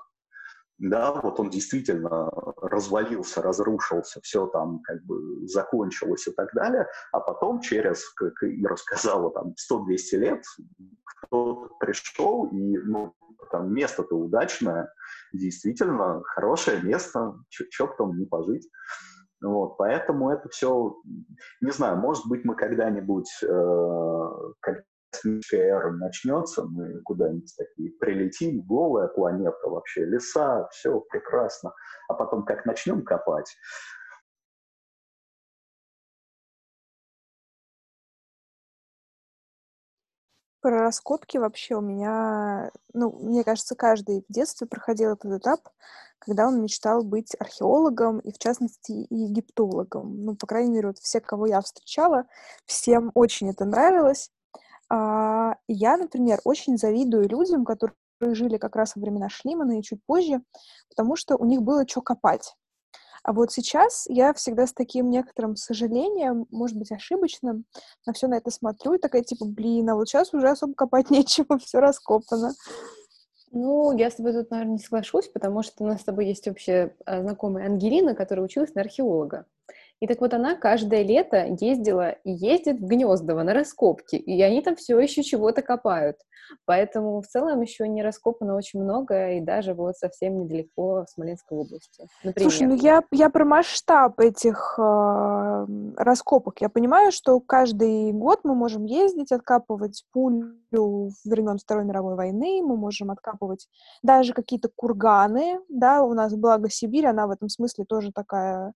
да, вот он действительно развалился, разрушился, все там как бы закончилось и так далее, а потом через, как и рассказала, там 100-200 лет кто-то пришел, и ну, там место-то удачное, действительно хорошее место, что потом не пожить. Вот, поэтому это все, не знаю, может быть, мы когда-нибудь, э, эра начнется, мы куда-нибудь такие прилетим, голая планета вообще, леса, все прекрасно. А потом как начнем копать, Про раскопки вообще у меня, ну, мне кажется, каждый в детстве проходил этот этап, когда он мечтал быть археологом и, в частности, египтологом. Ну, по крайней мере, вот все, кого я встречала, всем очень это нравилось. А, я, например, очень завидую людям, которые жили как раз во времена Шлимана и чуть позже, потому что у них было что копать. А вот сейчас я всегда с таким некоторым сожалением, может быть, ошибочным, на все на это смотрю и такая, типа, блин, а вот сейчас уже особо копать нечего, все раскопано. Ну, я с тобой тут, наверное, не соглашусь, потому что у нас с тобой есть общая а, знакомая Ангелина, которая училась на археолога. И так вот она каждое лето ездила и ездит в Гнездово на раскопки, и они там все еще чего-то копают. Поэтому в целом еще не раскопано очень много, и даже вот совсем недалеко в Смоленской области. Например. Слушай, ну я, я про масштаб этих э, раскопок. Я понимаю, что каждый год мы можем ездить, откапывать пулю времен Второй мировой войны, мы можем откапывать даже какие-то курганы, да, у нас, благо, Сибирь, она в этом смысле тоже такая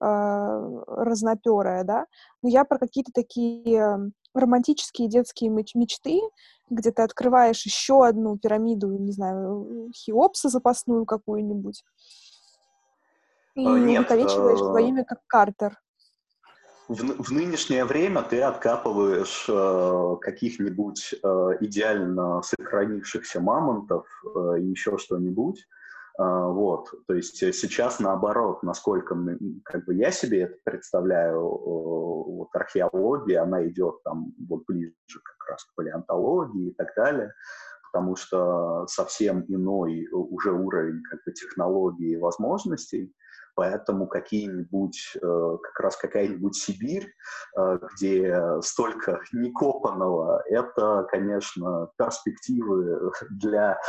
разноперая, да, но я про какие-то такие романтические детские мечты, где ты открываешь еще одну пирамиду, не знаю, Хеопса запасную какую-нибудь, и а, увековечиваешь твое имя как Картер. В, в нынешнее время ты откапываешь э, каких-нибудь э, идеально сохранившихся мамонтов э, и еще что-нибудь, а, вот, то есть сейчас наоборот, насколько как бы я себе это представляю, вот археология, она идет там вот ближе как раз к палеонтологии и так далее, потому что совсем иной уже уровень как бы технологий и возможностей, Поэтому какие-нибудь, э, как раз какая-нибудь Сибирь, э, где столько некопанного, это, конечно, перспективы для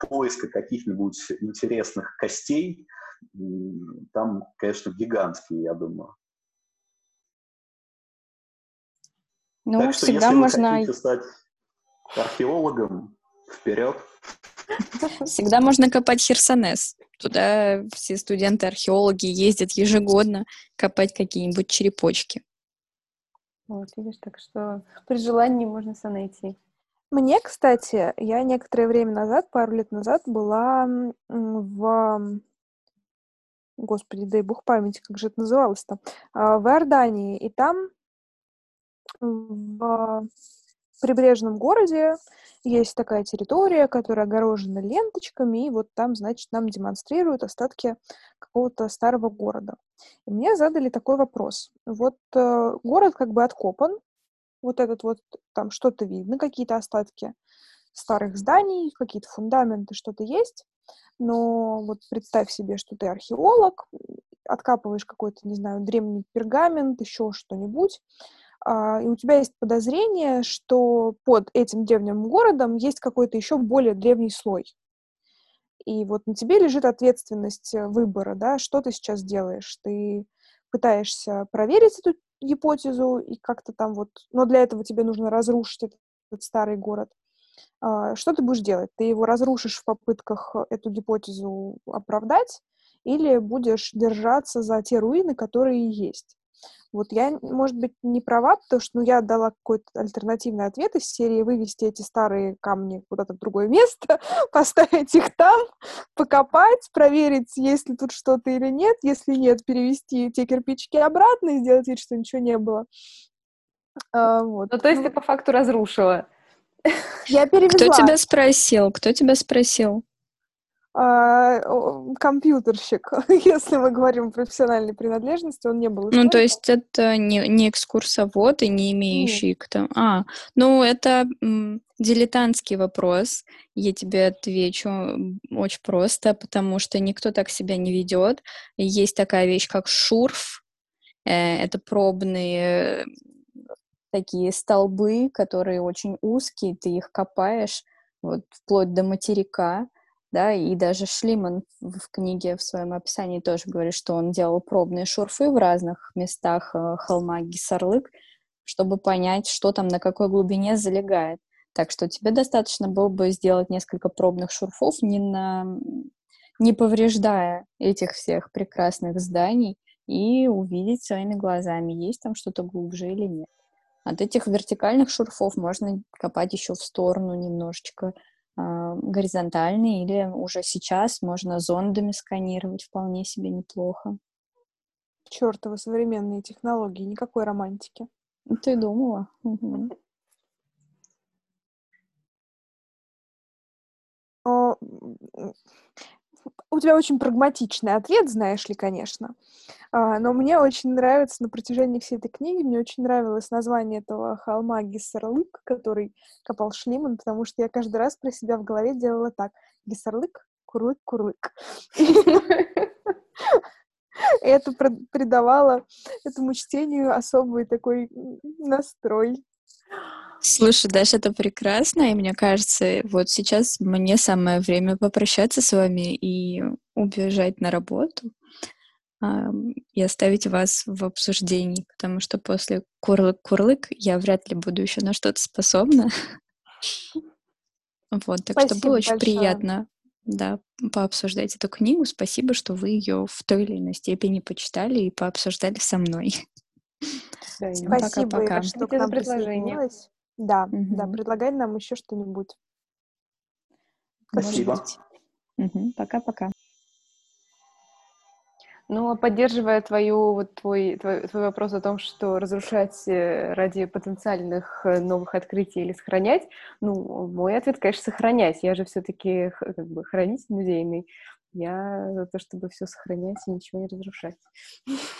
поиска каких-нибудь интересных костей. Там, конечно, гигантские, я думаю. Ну, так что, всегда если можно... вы хотите стать археологом, вперед. Всегда можно копать Херсонес. Туда все студенты-археологи ездят ежегодно копать какие-нибудь черепочки. Вот, видишь, так что при желании можно сюда найти. Мне, кстати, я некоторое время назад, пару лет назад, была в... Господи, дай бог памяти, как же это называлось-то? А, в Иордании. И там в прибрежном городе есть такая территория, которая огорожена ленточками, и вот там, значит, нам демонстрируют остатки какого-то старого города. И мне задали такой вопрос. Вот э, город как бы откопан, вот этот вот, там что-то видно, какие-то остатки старых зданий, какие-то фундаменты, что-то есть, но вот представь себе, что ты археолог, откапываешь какой-то, не знаю, древний пергамент, еще что-нибудь, и у тебя есть подозрение, что под этим древним городом есть какой-то еще более древний слой. И вот на тебе лежит ответственность э, выбора, да, что ты сейчас делаешь. Ты пытаешься проверить эту гипотезу и как-то там вот... Но для этого тебе нужно разрушить этот, этот старый город. А, что ты будешь делать? Ты его разрушишь в попытках э, эту гипотезу оправдать или будешь держаться за те руины, которые есть? Вот я, может быть, не права, потому что ну, я дала какой-то альтернативный ответ из серии вывести эти старые камни куда-то в другое место, поставить их там, покопать, проверить, есть ли тут что-то или нет. Если нет, перевести те кирпичики обратно и сделать вид, что ничего не было. А, вот. Ну, то есть ну, ты по факту разрушила. Я перевезла. Кто тебя спросил? Кто тебя спросил? А, компьютерщик, если мы говорим о профессиональной принадлежности, он не был. Ну, то есть это не, не экскурсовод и не имеющий Нет. к тому... А, ну, это м, дилетантский вопрос. Я тебе отвечу очень просто, потому что никто так себя не ведет. Есть такая вещь, как шурф. Э, это пробные такие столбы, которые очень узкие, ты их копаешь вот вплоть до материка, да, и даже Шлиман в книге в своем описании тоже говорит, что он делал пробные шурфы в разных местах э, холма Гисарлык, чтобы понять, что там на какой глубине залегает. Так что тебе достаточно было бы сделать несколько пробных шурфов, не, на... не повреждая этих всех прекрасных зданий, и увидеть своими глазами, есть там что-то глубже или нет. От этих вертикальных шурфов можно копать еще в сторону немножечко, а, горизонтальный, или уже сейчас можно зондами сканировать вполне себе неплохо. Чёртовы современные технологии, никакой романтики. Ну, ты думала? Угу. У тебя очень прагматичный ответ, знаешь ли, конечно. А, но мне очень нравится на протяжении всей этой книги, мне очень нравилось название этого холма Гессерлык, который копал Шлиман, потому что я каждый раз про себя в голове делала так. Гессерлык, курлык, курлык. И это придавало этому чтению особый такой настрой. Слушай, Даша, это прекрасно, и мне кажется, вот сейчас мне самое время попрощаться с вами и убежать на работу и оставить вас в обсуждении, потому что после курлык-курлык я вряд ли буду еще на что-то способна. Вот, так Спасибо что было очень большое. приятно, да, пообсуждать эту книгу. Спасибо, что вы ее в той или иной степени почитали и пообсуждали со мной. Спасибо, пока-пока. что к нам присоединилась. Да, угу. да, предлагай нам еще что-нибудь. Спасибо. Угу. Пока-пока. Ну, а поддерживая твою, вот твой, твой, твой вопрос о том, что разрушать э, ради потенциальных э, новых открытий или сохранять, ну, мой ответ, конечно, сохранять. Я же все-таки как бы хранитель музейный. Я за то, чтобы все сохранять и ничего не разрушать.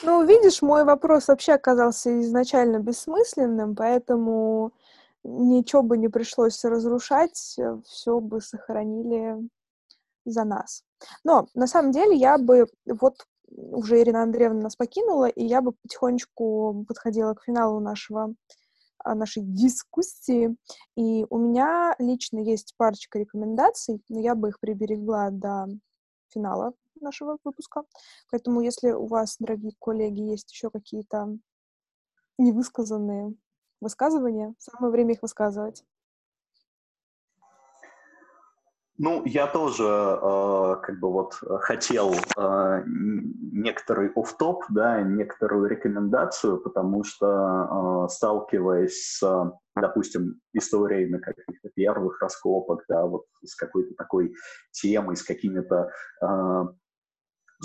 Ну, видишь, мой вопрос вообще оказался изначально бессмысленным, поэтому ничего бы не пришлось разрушать, э, все бы сохранили за нас. Но на самом деле я бы, вот уже Ирина Андреевна нас покинула, и я бы потихонечку подходила к финалу нашего а, нашей дискуссии. И у меня лично есть парочка рекомендаций, но я бы их приберегла до финала нашего выпуска. Поэтому, если у вас, дорогие коллеги, есть еще какие-то невысказанные высказывания. Самое время их высказывать. Ну, я тоже э, как бы вот хотел э, некоторый оф-топ, да, некоторую рекомендацию, потому что э, сталкиваясь с, допустим, историями каких-то первых раскопок, да, вот с какой-то такой темой, с какими-то э,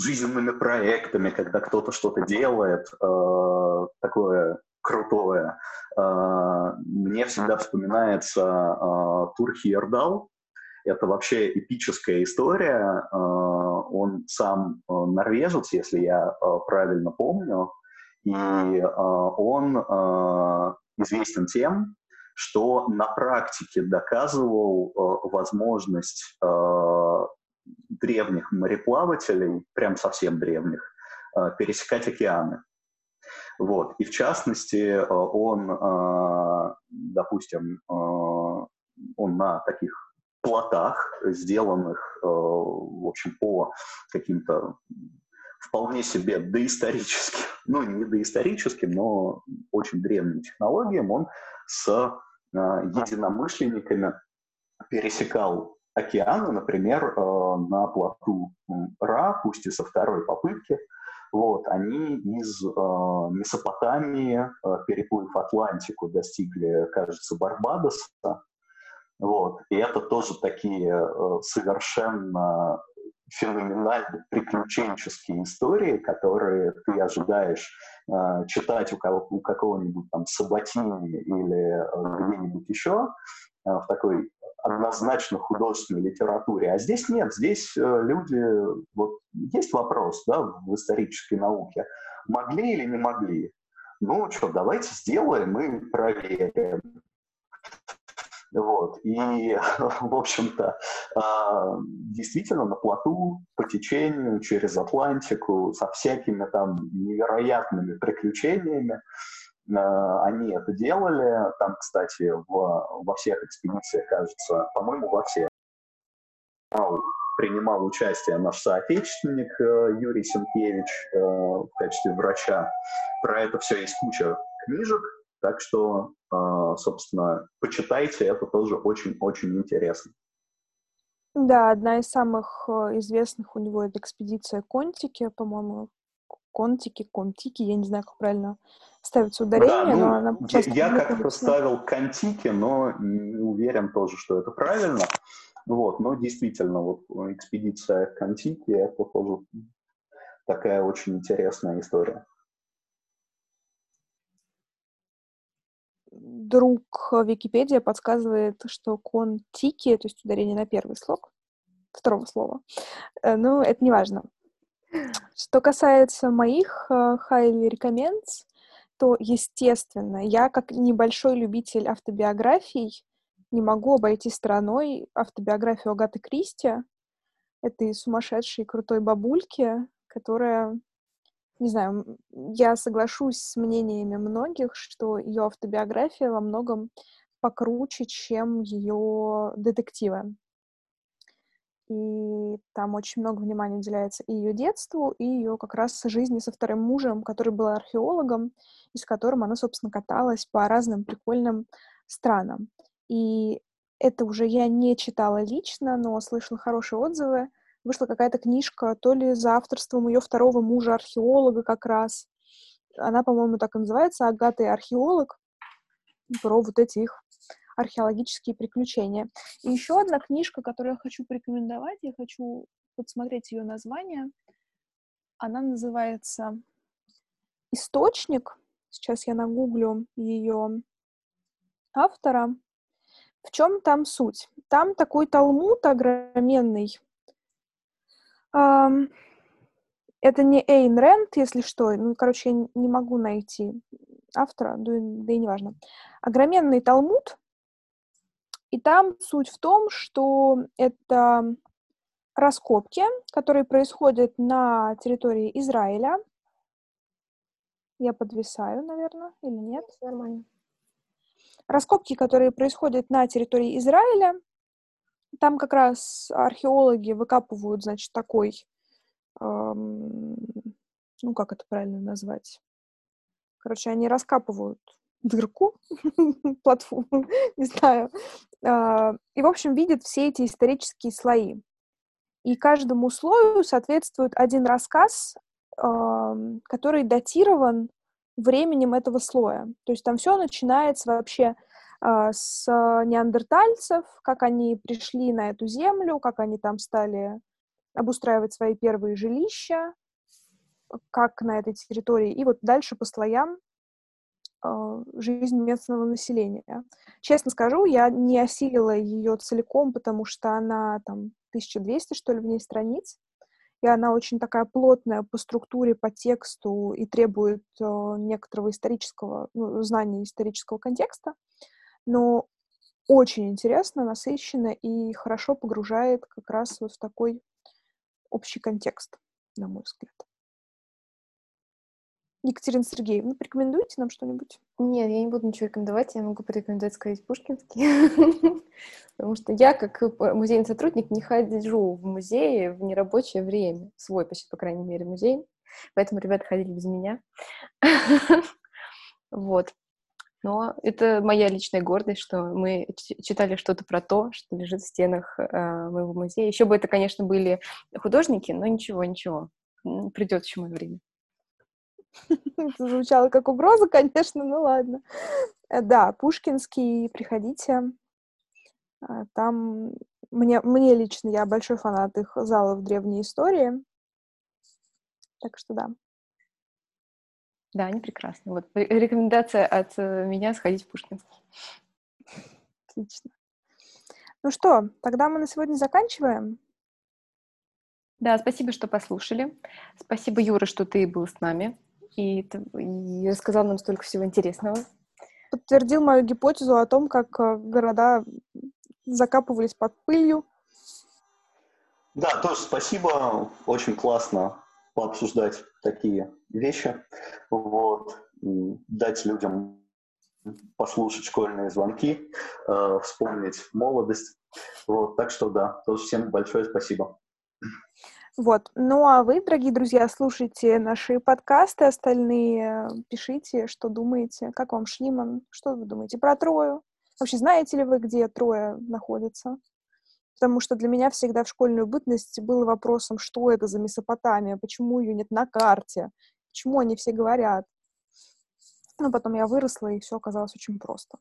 жизненными проектами, когда кто-то что-то делает, э, такое крутое. Мне всегда вспоминается а, Тур Хиердал. Это вообще эпическая история. А, он сам норвежец, если я правильно помню. И он известен тем, что на практике доказывал возможность древних мореплавателей, прям совсем древних, пересекать океаны. Вот. И в частности, э, он, э, допустим, э, он на таких плотах, сделанных, в общем, по каким-то вполне себе доисторическим, ну, не доисторическим, но очень древним технологиям, он с единомышленниками пересекал океаны, например, на плоту Ра, пусть и со второй попытки, вот, они из э, Месопотамии, э, переплыв Атлантику, достигли, кажется, Барбадоса. Вот, и это тоже такие э, совершенно феноменальные приключенческие истории, которые ты ожидаешь э, читать у, кого, у какого-нибудь там Сабатини или э, где-нибудь еще э, в такой однозначно художественной литературе. А здесь нет, здесь э, люди, вот есть вопрос, да, в исторической науке, могли или не могли? Ну что, давайте сделаем и проверим. Вот. И, в общем-то, а, действительно на плоту по течению через Атлантику со всякими там невероятными приключениями Э, они это делали. Там, кстати, в, во всех экспедициях, кажется, по-моему, во всех принимал участие наш соотечественник э, Юрий Сенкевич э, в качестве врача. Про это все есть куча книжек, так что, собственно, почитайте, это тоже очень-очень интересно. Да, одна из самых известных у него это экспедиция Контики, по-моему, Контики, Контики, я не знаю, как правильно ставится ударение, да, ну, но она часто... Я, я как поставил Контики, но не уверен тоже, что это правильно. Вот, но действительно, вот экспедиция Контики — это тоже такая очень интересная история. Друг Википедия подсказывает, что Контики, то есть ударение на первый слог, второго слова. Э, ну, это не важно. Что касается моих uh, highly recommends, то, естественно, я как небольшой любитель автобиографий не могу обойти стороной автобиографию Агаты Кристи, этой сумасшедшей крутой бабульки, которая, не знаю, я соглашусь с мнениями многих, что ее автобиография во многом покруче, чем ее детективы. И там очень много внимания уделяется и ее детству, и ее как раз жизни со вторым мужем, который был археологом, и с которым она, собственно, каталась по разным прикольным странам. И это уже я не читала лично, но слышала хорошие отзывы. Вышла какая-то книжка, то ли за авторством ее второго мужа, археолога как раз. Она, по-моему, так и называется, «Агата и археолог», про вот эти их археологические приключения. И еще одна книжка, которую я хочу порекомендовать, я хочу подсмотреть ее название. Она называется «Источник». Сейчас я нагуглю ее автора. В чем там суть? Там такой талмуд огроменный. Um, это не Эйн Рэнд, если что. Ну, короче, я не могу найти автора, да, да и неважно. Огроменный талмуд, и там суть в том, что это раскопки, которые происходят на территории Израиля. Я подвисаю, наверное, или нет? Нормально раскопки, которые происходят на территории Израиля, там как раз археологи выкапывают, значит, такой, эм, ну, как это правильно назвать? Короче, они раскапывают дырку, платформу, не знаю, э, и, в общем, видят все эти исторические слои. И каждому слою соответствует один рассказ, который датирован временем этого слоя. То есть там все начинается вообще с неандертальцев, как они пришли на эту землю, как они там стали обустраивать свои первые жилища, как на этой территории, и вот дальше по слоям э, жизнь местного населения. Честно скажу, я не осилила ее целиком, потому что она там 1200, что ли, в ней страниц и она очень такая плотная по структуре, по тексту и требует э, некоторого исторического, ну, знания исторического контекста, но очень интересно, насыщенно и хорошо погружает как раз вот в такой общий контекст, на мой взгляд. Екатерина Сергеевна, порекомендуете нам что-нибудь? Нет, я не буду ничего рекомендовать, я могу порекомендовать сказать Пушкинский, потому что я, как музейный сотрудник, не хожу в музеи в нерабочее время, свой почти, по крайней мере, музей, поэтому ребята ходили без меня. Вот. Но это моя личная гордость, что мы читали что-то про то, что лежит в стенах э, моего музея. Еще бы это, конечно, были художники, но ничего, ничего. Придет еще мое время. Это звучало как угроза, конечно, ну ладно. Э, да, Пушкинский, приходите. А, там мне, мне лично, я большой фанат их залов древней истории. Так что да. Да, они прекрасны. Вот рекомендация от э, меня сходить в Пушкинский. Отлично. Ну что, тогда мы на сегодня заканчиваем. Да, спасибо, что послушали. Спасибо, Юра, что ты был с нами и, и рассказал нам столько всего интересного. Подтвердил мою гипотезу о том, как э, города закапывались под пылью. Да, тоже спасибо. Очень классно пообсуждать такие вещи. Вот. Дать людям послушать школьные звонки, э, вспомнить молодость. Вот. Так что да, тоже всем большое спасибо. Вот. Ну а вы, дорогие друзья, слушайте наши подкасты, остальные пишите, что думаете, как вам Шлиман, что вы думаете про Трою. Вообще, знаете ли вы, где Троя находится? Потому что для меня всегда в школьную бытность было вопросом, что это за Месопотамия, почему ее нет на карте, почему они все говорят. Но потом я выросла, и все оказалось очень просто.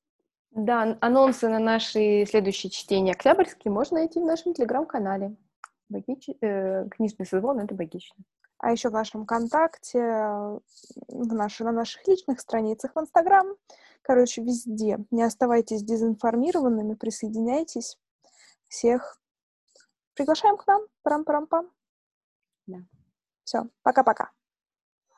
Да, анонсы на наши следующие чтения октябрьские можно найти в нашем телеграм-канале. Богич... Э, книжный созвон — это богично. А еще в нашем ВКонтакте, в наши, на наших личных страницах в Инстаграм, короче, везде. Не оставайтесь дезинформированными, присоединяйтесь. Всех приглашаем к нам. Парам-парам-пам. Да. Все, пока-пока.